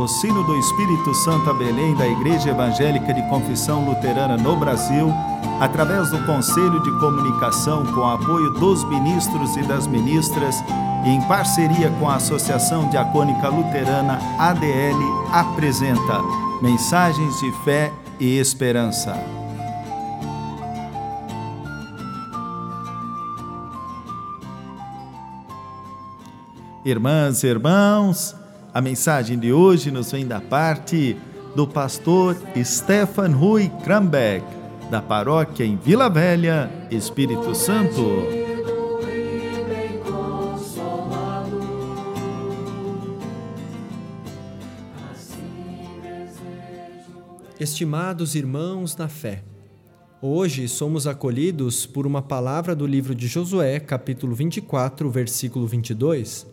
patrocínio do Espírito Santo a Belém da Igreja Evangélica de Confissão Luterana no Brasil, através do Conselho de Comunicação com apoio dos ministros e das ministras e em parceria com a Associação Diacônica Luterana ADL, apresenta Mensagens de Fé e Esperança. Irmãs e irmãos, a mensagem de hoje nos vem da parte do pastor Stefan Rui Krambeck, da paróquia em Vila Velha, Espírito Santo. Estimados irmãos na fé, hoje somos acolhidos por uma palavra do livro de Josué, capítulo 24, versículo 22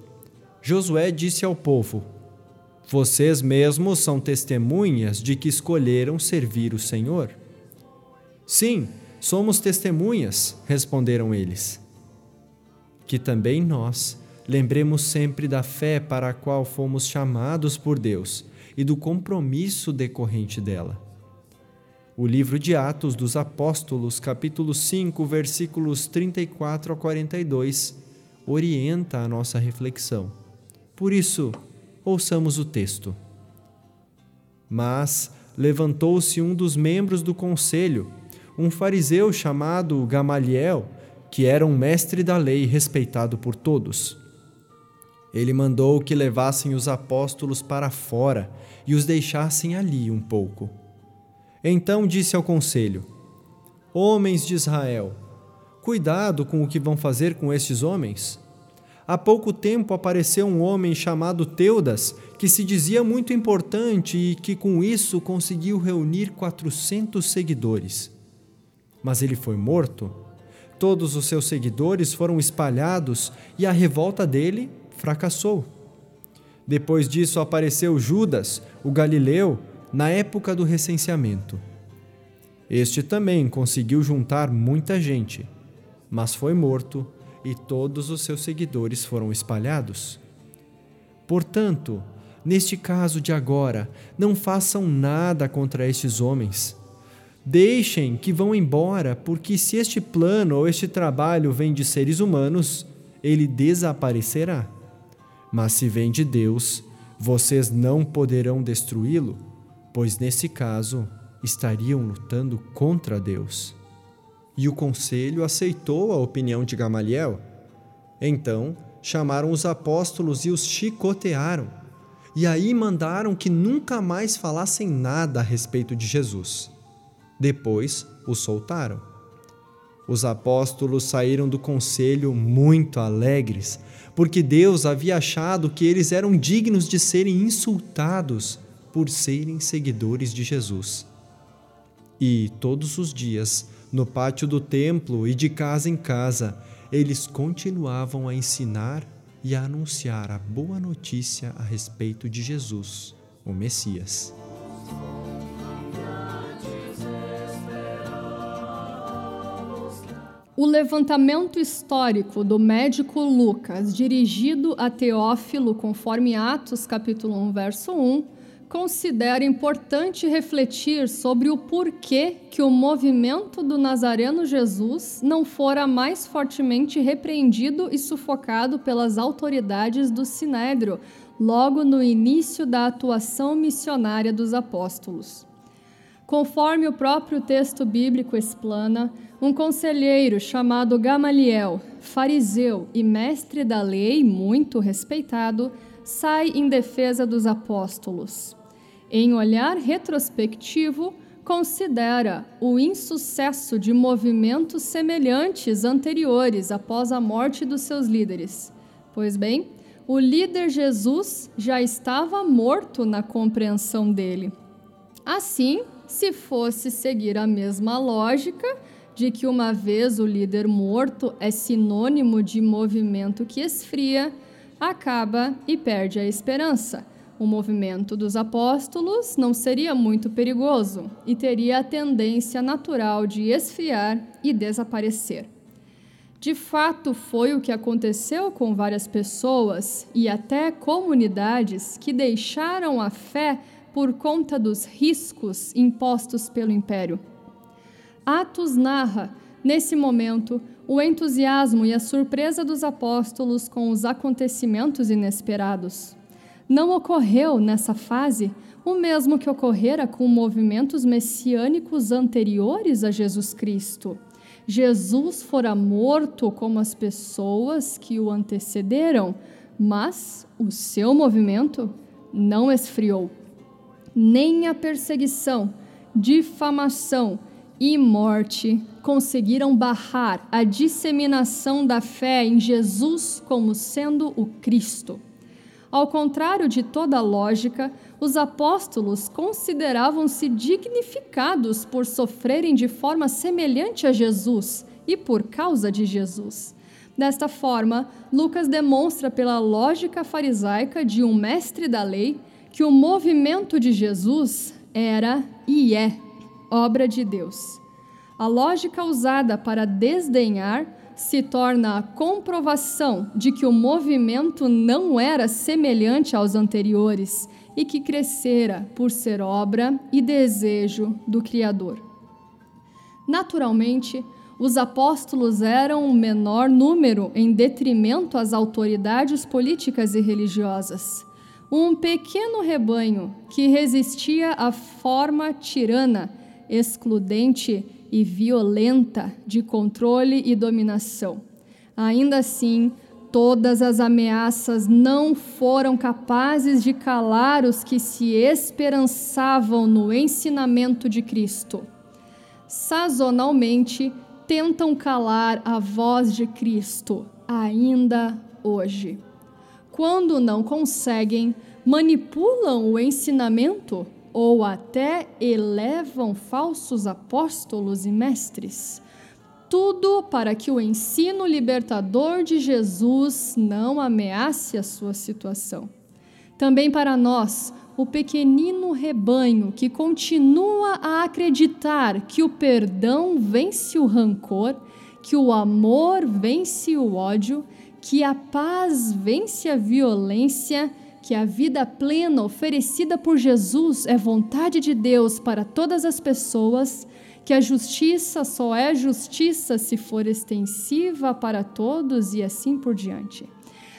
Josué disse ao povo: Vocês mesmos são testemunhas de que escolheram servir o Senhor. Sim, somos testemunhas, responderam eles. Que também nós lembremos sempre da fé para a qual fomos chamados por Deus e do compromisso decorrente dela. O livro de Atos dos Apóstolos, capítulo 5, versículos 34 a 42, orienta a nossa reflexão. Por isso, ouçamos o texto. Mas levantou-se um dos membros do conselho, um fariseu chamado Gamaliel, que era um mestre da lei respeitado por todos. Ele mandou que levassem os apóstolos para fora e os deixassem ali um pouco. Então disse ao conselho: Homens de Israel, cuidado com o que vão fazer com estes homens Há pouco tempo apareceu um homem chamado Teudas, que se dizia muito importante e que com isso conseguiu reunir 400 seguidores. Mas ele foi morto. Todos os seus seguidores foram espalhados e a revolta dele fracassou. Depois disso apareceu Judas, o galileu, na época do recenseamento. Este também conseguiu juntar muita gente, mas foi morto e todos os seus seguidores foram espalhados. Portanto, neste caso de agora, não façam nada contra estes homens. Deixem que vão embora, porque se este plano ou este trabalho vem de seres humanos, ele desaparecerá. Mas se vem de Deus, vocês não poderão destruí-lo, pois nesse caso estariam lutando contra Deus. E o conselho aceitou a opinião de Gamaliel. Então chamaram os apóstolos e os chicotearam. E aí mandaram que nunca mais falassem nada a respeito de Jesus. Depois os soltaram. Os apóstolos saíram do conselho muito alegres, porque Deus havia achado que eles eram dignos de serem insultados por serem seguidores de Jesus. E todos os dias no pátio do templo e de casa em casa, eles continuavam a ensinar e a anunciar a boa notícia a respeito de Jesus, o Messias. O levantamento histórico do médico Lucas, dirigido a Teófilo, conforme Atos capítulo 1, verso 1, considera importante refletir sobre o porquê que o movimento do Nazareno Jesus não fora mais fortemente repreendido e sufocado pelas autoridades do Sinédrio logo no início da atuação missionária dos apóstolos. Conforme o próprio texto bíblico explana, um conselheiro chamado Gamaliel, fariseu e mestre da lei, muito respeitado, sai em defesa dos apóstolos em olhar retrospectivo, considera o insucesso de movimentos semelhantes anteriores após a morte dos seus líderes. Pois bem, o líder Jesus já estava morto na compreensão dele. Assim, se fosse seguir a mesma lógica de que uma vez o líder morto é sinônimo de movimento que esfria, acaba e perde a esperança o movimento dos apóstolos não seria muito perigoso e teria a tendência natural de esfriar e desaparecer. De fato, foi o que aconteceu com várias pessoas e até comunidades que deixaram a fé por conta dos riscos impostos pelo império. Atos narra, nesse momento, o entusiasmo e a surpresa dos apóstolos com os acontecimentos inesperados. Não ocorreu nessa fase o mesmo que ocorrera com movimentos messiânicos anteriores a Jesus Cristo. Jesus fora morto como as pessoas que o antecederam, mas o seu movimento não esfriou. Nem a perseguição, difamação e morte conseguiram barrar a disseminação da fé em Jesus como sendo o Cristo. Ao contrário de toda lógica, os apóstolos consideravam-se dignificados por sofrerem de forma semelhante a Jesus e por causa de Jesus. Desta forma, Lucas demonstra pela lógica farisaica de um mestre da lei que o movimento de Jesus era e é obra de Deus. A lógica usada para desdenhar se torna a comprovação de que o movimento não era semelhante aos anteriores e que crescera por ser obra e desejo do Criador. Naturalmente, os apóstolos eram um menor número em detrimento às autoridades políticas e religiosas. Um pequeno rebanho que resistia à forma tirana, excludente e violenta de controle e dominação. Ainda assim, todas as ameaças não foram capazes de calar os que se esperançavam no ensinamento de Cristo. Sazonalmente, tentam calar a voz de Cristo, ainda hoje. Quando não conseguem, manipulam o ensinamento ou até elevam falsos apóstolos e mestres. Tudo para que o ensino libertador de Jesus não ameace a sua situação. Também para nós, o pequenino rebanho que continua a acreditar que o perdão vence o rancor, que o amor vence o ódio, que a paz vence a violência que a vida plena oferecida por Jesus é vontade de Deus para todas as pessoas, que a justiça só é justiça se for extensiva para todos e assim por diante.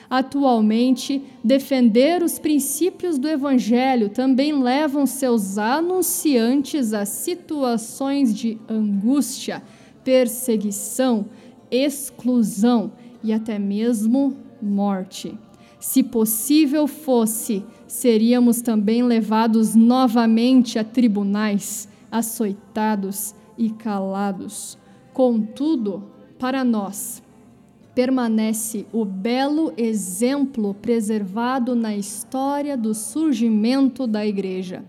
Atualmente, defender os princípios do Evangelho também levam seus anunciantes a situações de angústia, perseguição, exclusão e até mesmo morte. Se possível fosse, seríamos também levados novamente a tribunais, açoitados e calados. Contudo, para nós, permanece o belo exemplo preservado na história do surgimento da Igreja.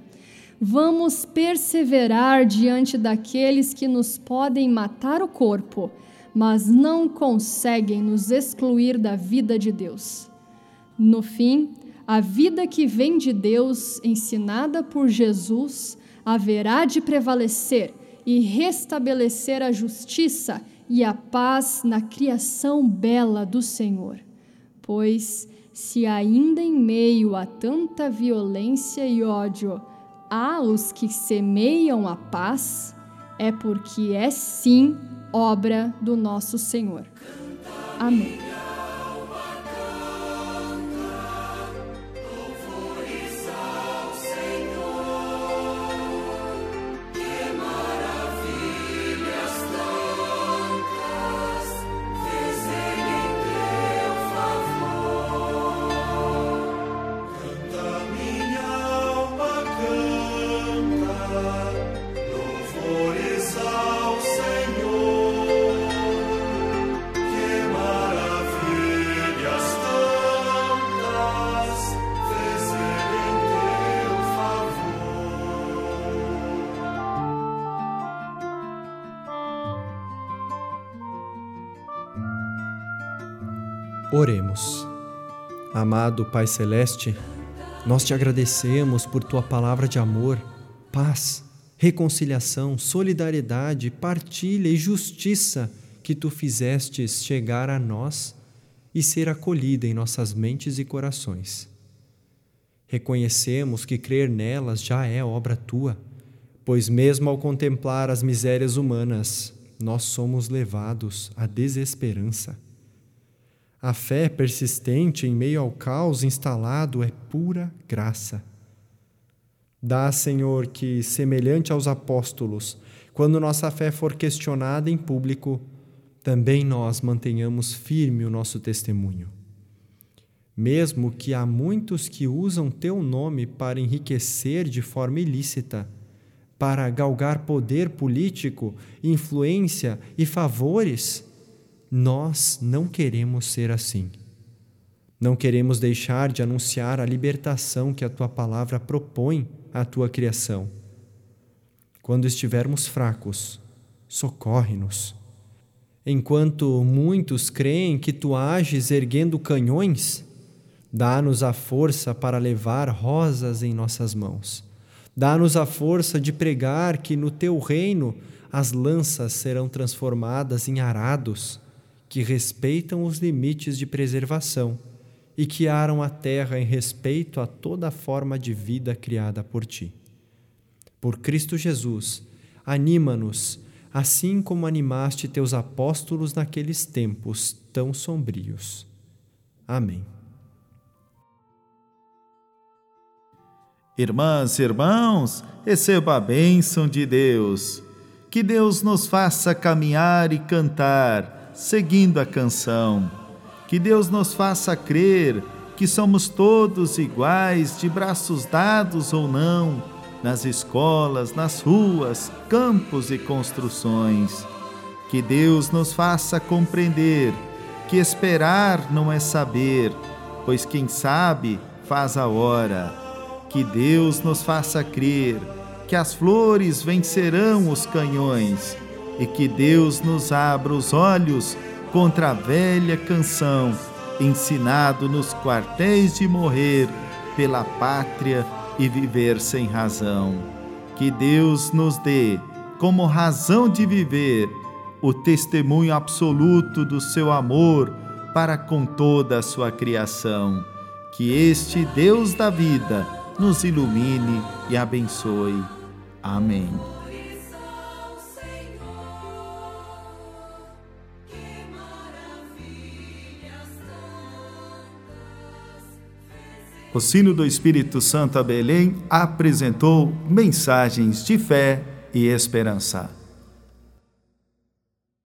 Vamos perseverar diante daqueles que nos podem matar o corpo, mas não conseguem nos excluir da vida de Deus. No fim, a vida que vem de Deus, ensinada por Jesus, haverá de prevalecer e restabelecer a justiça e a paz na criação bela do Senhor. Pois, se ainda em meio a tanta violência e ódio há os que semeiam a paz, é porque é sim obra do nosso Senhor. Amém. Oremos. Amado Pai Celeste, nós te agradecemos por tua palavra de amor, paz, reconciliação, solidariedade, partilha e justiça que tu fizestes chegar a nós e ser acolhida em nossas mentes e corações. Reconhecemos que crer nelas já é obra tua, pois, mesmo ao contemplar as misérias humanas, nós somos levados à desesperança. A fé persistente em meio ao caos instalado é pura graça. Dá, Senhor, que, semelhante aos apóstolos, quando nossa fé for questionada em público, também nós mantenhamos firme o nosso testemunho. Mesmo que há muitos que usam teu nome para enriquecer de forma ilícita, para galgar poder político, influência e favores, nós não queremos ser assim. Não queremos deixar de anunciar a libertação que a tua palavra propõe à tua criação. Quando estivermos fracos, socorre-nos. Enquanto muitos creem que tu ages erguendo canhões, dá-nos a força para levar rosas em nossas mãos. Dá-nos a força de pregar que no teu reino as lanças serão transformadas em arados que respeitam os limites de preservação e que aram a terra em respeito a toda forma de vida criada por ti. Por Cristo Jesus, anima-nos, assim como animaste teus apóstolos naqueles tempos tão sombrios. Amém. Irmãs e irmãos, receba a bênção de Deus. Que Deus nos faça caminhar e cantar seguindo a canção. Que Deus nos faça crer que somos todos iguais, de braços dados ou não, nas escolas, nas ruas, campos e construções. Que Deus nos faça compreender que esperar não é saber, pois quem sabe faz a hora. Que Deus nos faça crer que as flores vencerão os canhões e que Deus nos abra os olhos contra a velha canção, ensinado nos quartéis de morrer pela pátria e viver sem razão. Que Deus nos dê, como razão de viver, o testemunho absoluto do seu amor para com toda a sua criação. Que este Deus da vida nos ilumine e abençoe. Amém. O sino do Espírito Santo a Belém apresentou mensagens de fé e esperança.